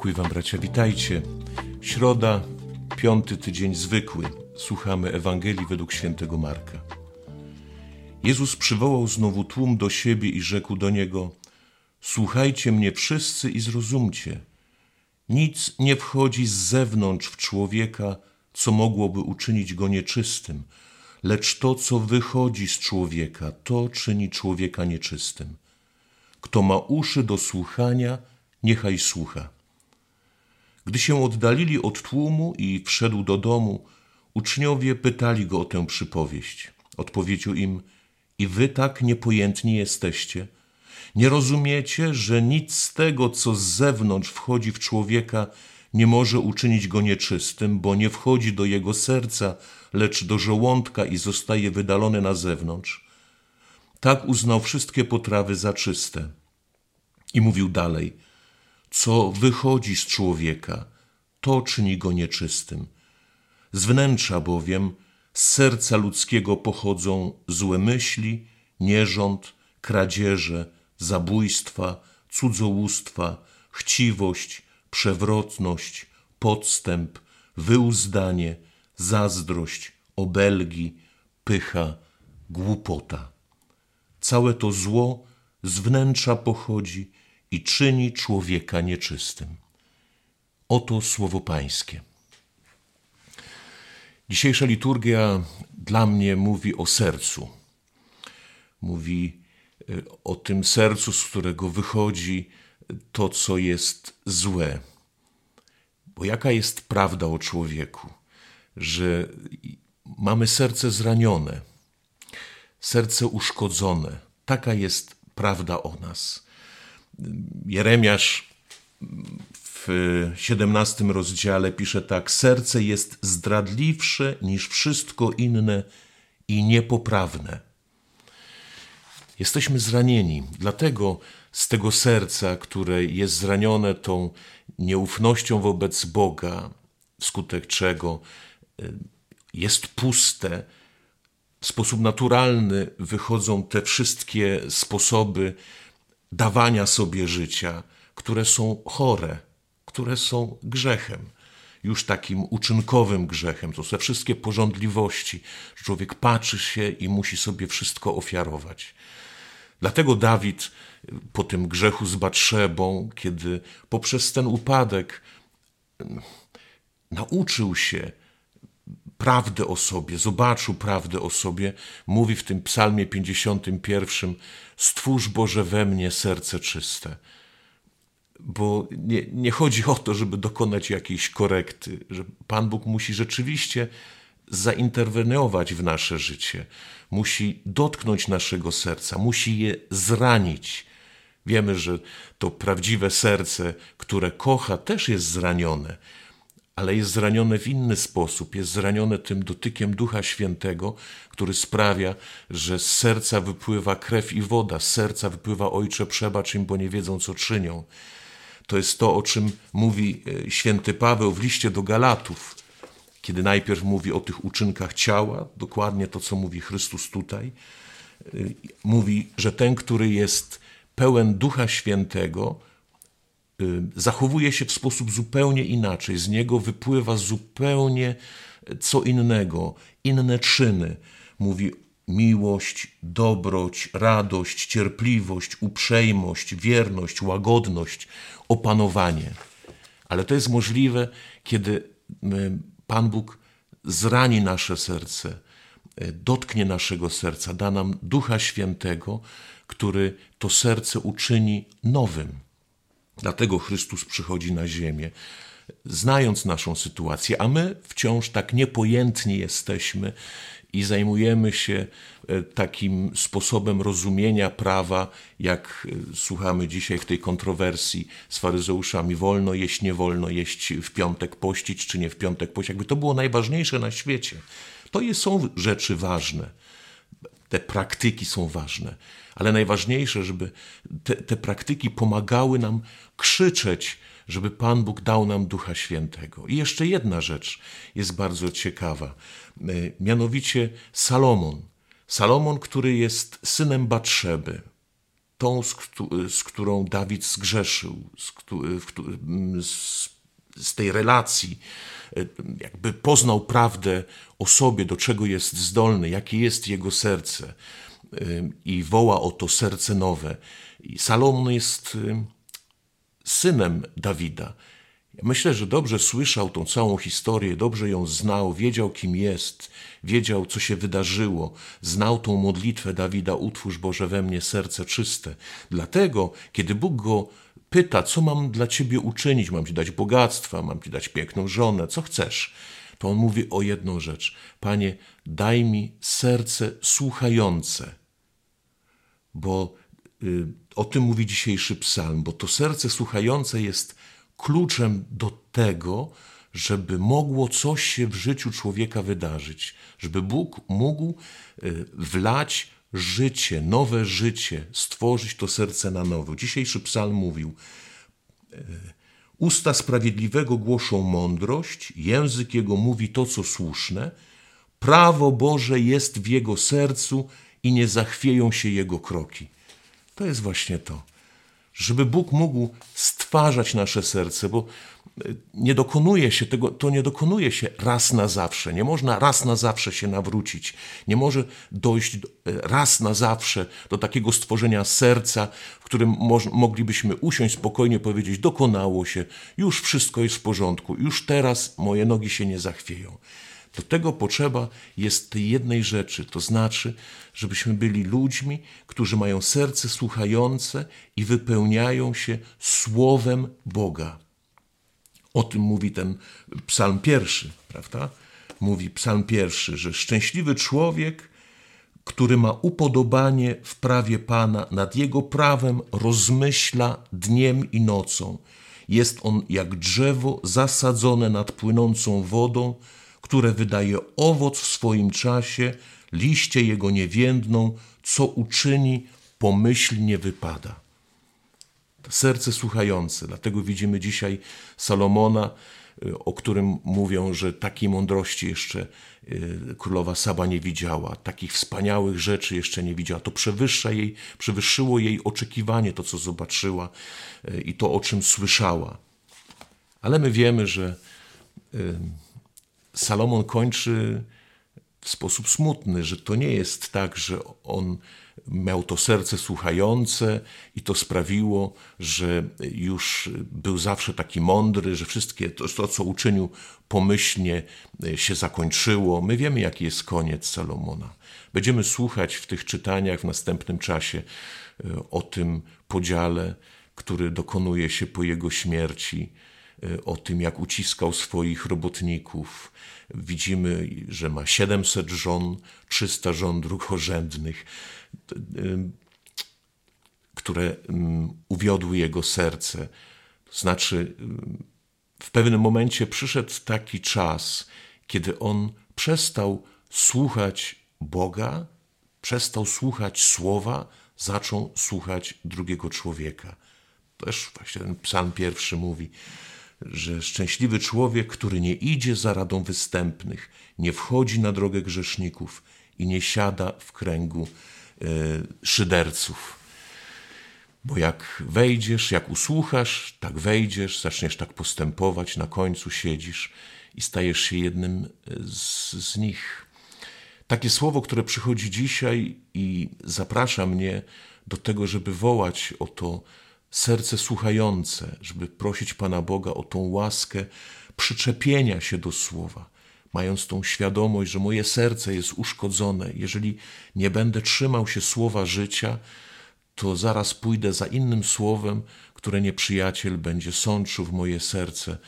Pokój Wam, bracia, witajcie. Środa, piąty tydzień zwykły. Słuchamy Ewangelii według świętego Marka. Jezus przywołał znowu tłum do siebie i rzekł do niego: Słuchajcie mnie wszyscy i zrozumcie. Nic nie wchodzi z zewnątrz w człowieka, co mogłoby uczynić go nieczystym, lecz to, co wychodzi z człowieka, to czyni człowieka nieczystym. Kto ma uszy do słuchania, niechaj słucha. Gdy się oddalili od tłumu i wszedł do domu, uczniowie pytali go o tę przypowieść. Odpowiedział im: I wy tak niepojętni jesteście? Nie rozumiecie, że nic z tego, co z zewnątrz wchodzi w człowieka, nie może uczynić go nieczystym, bo nie wchodzi do jego serca, lecz do żołądka i zostaje wydalone na zewnątrz? Tak uznał wszystkie potrawy za czyste. I mówił dalej: Co wychodzi z człowieka, to czyni go nieczystym. Z wnętrza bowiem, z serca ludzkiego pochodzą złe myśli, nierząd, kradzieże, zabójstwa, cudzołóstwa, chciwość, przewrotność, podstęp, wyuzdanie, zazdrość, obelgi, pycha, głupota. Całe to zło z wnętrza pochodzi i czyni człowieka nieczystym. Oto słowo Pańskie. Dzisiejsza liturgia dla mnie mówi o sercu. Mówi e, o tym sercu, z którego wychodzi to, co jest złe. Bo jaka jest prawda o człowieku? Że mamy serce zranione, serce uszkodzone. Taka jest prawda o nas. Jeremiasz w 17 rozdziale pisze tak: Serce jest zdradliwsze niż wszystko inne i niepoprawne. Jesteśmy zranieni, dlatego z tego serca, które jest zranione tą nieufnością wobec Boga, wskutek czego y, jest puste, w sposób naturalny wychodzą te wszystkie sposoby dawania sobie życia, które są chore, które są grzechem, już takim uczynkowym grzechem. To są wszystkie porządliwości. Człowiek patrzy się i musi sobie wszystko ofiarować. Dlatego Dawid po tym grzechu z Batrzebą, kiedy poprzez ten upadek mm, nauczył się prawdę o sobie, zobaczył prawdę o sobie, mówi w tym psalmie 51, stwórz Boże we mnie serce czyste. Bo nie, nie chodzi o to, żeby dokonać jakiejś korekty, że Pan Bóg musi rzeczywiście zainterweniować w nasze życie, musi dotknąć naszego serca, musi je zranić. Wiemy, że to prawdziwe serce, które kocha, też jest zranione ale jest zranione w inny sposób. Jest zranione tym dotykiem Ducha Świętego, który sprawia, że z serca wypływa krew i woda, z serca wypływa Ojcze przebacz im, bo nie wiedzą, co czynią. To jest to, o czym mówi e, święty Paweł w liście do Galatów, kiedy najpierw mówi o tych uczynkach ciała, dokładnie to, co mówi Chrystus tutaj. E, mówi, że ten, który jest pełen Ducha Świętego, zachowuje się w sposób zupełnie inaczej. Z niego wypływa zupełnie co innego, inne czyny. Mówi miłość, dobroć, radość, cierpliwość, uprzejmość, wierność, łagodność, opanowanie. Ale to jest możliwe, kiedy y, Pan Bóg zrani nasze serce, y, dotknie naszego serca, da nam Ducha Świętego, który to serce uczyni nowym. Dlatego Chrystus przychodzi na ziemię, znając naszą sytuację, a my wciąż tak niepojętni jesteśmy i zajmujemy się e, takim sposobem rozumienia prawa, jak e, słuchamy dzisiaj w tej kontrowersji z faryzeuszami. Wolno jeść, nie wolno jeść, w piątek pościć, czy nie w piątek pościć. Jakby to było najważniejsze na świecie. To są rzeczy ważne. Te praktyki są ważne, ale najważniejsze, żeby te, te praktyki pomagały nam krzyczeć, żeby Pan Bóg dał nam Ducha Świętego. I jeszcze jedna rzecz jest bardzo ciekawa, e, mianowicie Salomon. Salomon, który jest synem Batrzeby. tą, z, którą Dawid zgrzeszył, z, z, z tej relacji, jakby poznał prawdę o sobie, do czego jest zdolny, jakie jest jego serce i woła o to serce nowe. I Salomon jest synem Dawida. Myślę, że dobrze słyszał tą całą historię, dobrze ją znał, wiedział kim jest, wiedział co się wydarzyło, znał tą modlitwę Dawida, utwórz Boże we mnie serce czyste. Dlatego, kiedy Bóg go pyta, co mam dla ciebie uczynić, mam ci dać bogactwa, mam ci dać piękną żonę, co chcesz, to on mówi o jedną rzecz: Panie, daj mi serce słuchające, bo y, o tym mówi dzisiejszy psalm, bo to serce słuchające jest kluczem do tego, żeby mogło coś się w życiu człowieka wydarzyć, żeby Bóg mógł y, wlać życie, nowe życie, stworzyć to serce na nowo. Dzisiejszy psalm mówił: y, Usta sprawiedliwego głoszą mądrość, język jego mówi to, co słuszne, prawo Boże jest w jego sercu i nie zachwieją się jego kroki. To jest właśnie to żeby Bóg mógł stwarzać nasze serce, bo e, nie dokonuje się tego, to nie dokonuje się raz na zawsze. Nie można raz na zawsze się nawrócić. Nie może dojść e, raz na zawsze do takiego stworzenia serca, w którym moglibyśmy usiąść spokojnie, powiedzieć: Dokonało się, już wszystko jest w porządku, już teraz moje nogi się nie zachwieją. Do tego potrzeba jest tej jednej rzeczy, to znaczy, żebyśmy byli ludźmi, którzy mają serce słuchające i wypełniają się słowem Boga. O tym mówi ten psalm pierwszy, prawda? Mówi psalm pierwszy, że szczęśliwy człowiek, który ma upodobanie w prawie Pana, nad jego prawem rozmyśla dniem i nocą. Jest on jak drzewo zasadzone nad płynącą wodą, które wydaje owoc w swoim czasie, liście jego nie więdną, co uczyni, pomyślnie wypada. Serce słuchające, dlatego widzimy dzisiaj Salomona, y, o którym mówią, że takiej mądrości jeszcze y, królowa Saba nie widziała, takich wspaniałych rzeczy jeszcze nie widziała. To przewyższa jej, przewyższyło jej oczekiwanie, to co zobaczyła y, i to, o czym słyszała. Ale my wiemy, że Salomon kończy w sposób smutny, że to nie jest tak, że on miał to serce słuchające i to sprawiło, że już był zawsze taki mądry, że wszystkie to, to co uczynił pomyślnie się zakończyło. My wiemy, jaki jest koniec Salomona. Będziemy słuchać w tych czytaniach w następnym czasie e, o tym podziale, który dokonuje się po jego śmierci o tym, jak uciskał swoich robotników. Widzimy, że ma 700 żon, 300 żon drugorzędnych, y, które mm, uwiodły jego serce. Znaczy, y, w pewnym momencie przyszedł taki czas, kiedy on przestał słuchać Boga, przestał słuchać słowa, zaczął słuchać drugiego człowieka. Też właśnie ten psalm pierwszy mówi, że szczęśliwy człowiek, który nie idzie za radą występnych, nie wchodzi na drogę grzeszników i nie siada w kręgu e, szyderców. Bo jak wejdziesz, jak usłuchasz, tak wejdziesz, zaczniesz tak postępować, na końcu siedzisz i stajesz się jednym z, z nich. Takie słowo, które przychodzi dzisiaj i zaprasza mnie do tego, żeby wołać o to, serce słuchające, żeby prosić Pana Boga o tą łaskę przyczepienia się do słowa, mając tą świadomość, że moje serce jest uszkodzone. Jeżeli nie będę trzymał się słowa życia, to zaraz pójdę za innym słowem, które nieprzyjaciel będzie sączył w moje serce,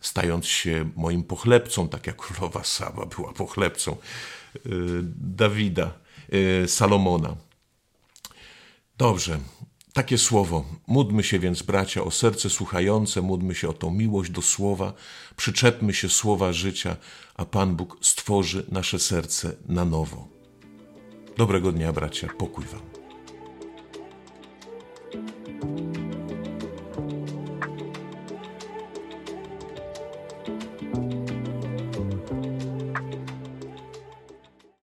stając się moim pochlebcą, tak jak królowa Saba była pochlebcą yy, Dawida, yy, Salomona. Dobrze, takie słowo. Módlmy się więc, bracia, o serce słuchające, módlmy się o tą miłość do słowa, przyczepmy się słowa życia, a Pan Bóg stworzy nasze serce na nowo. Dobrego dnia, bracia, pokój Wam.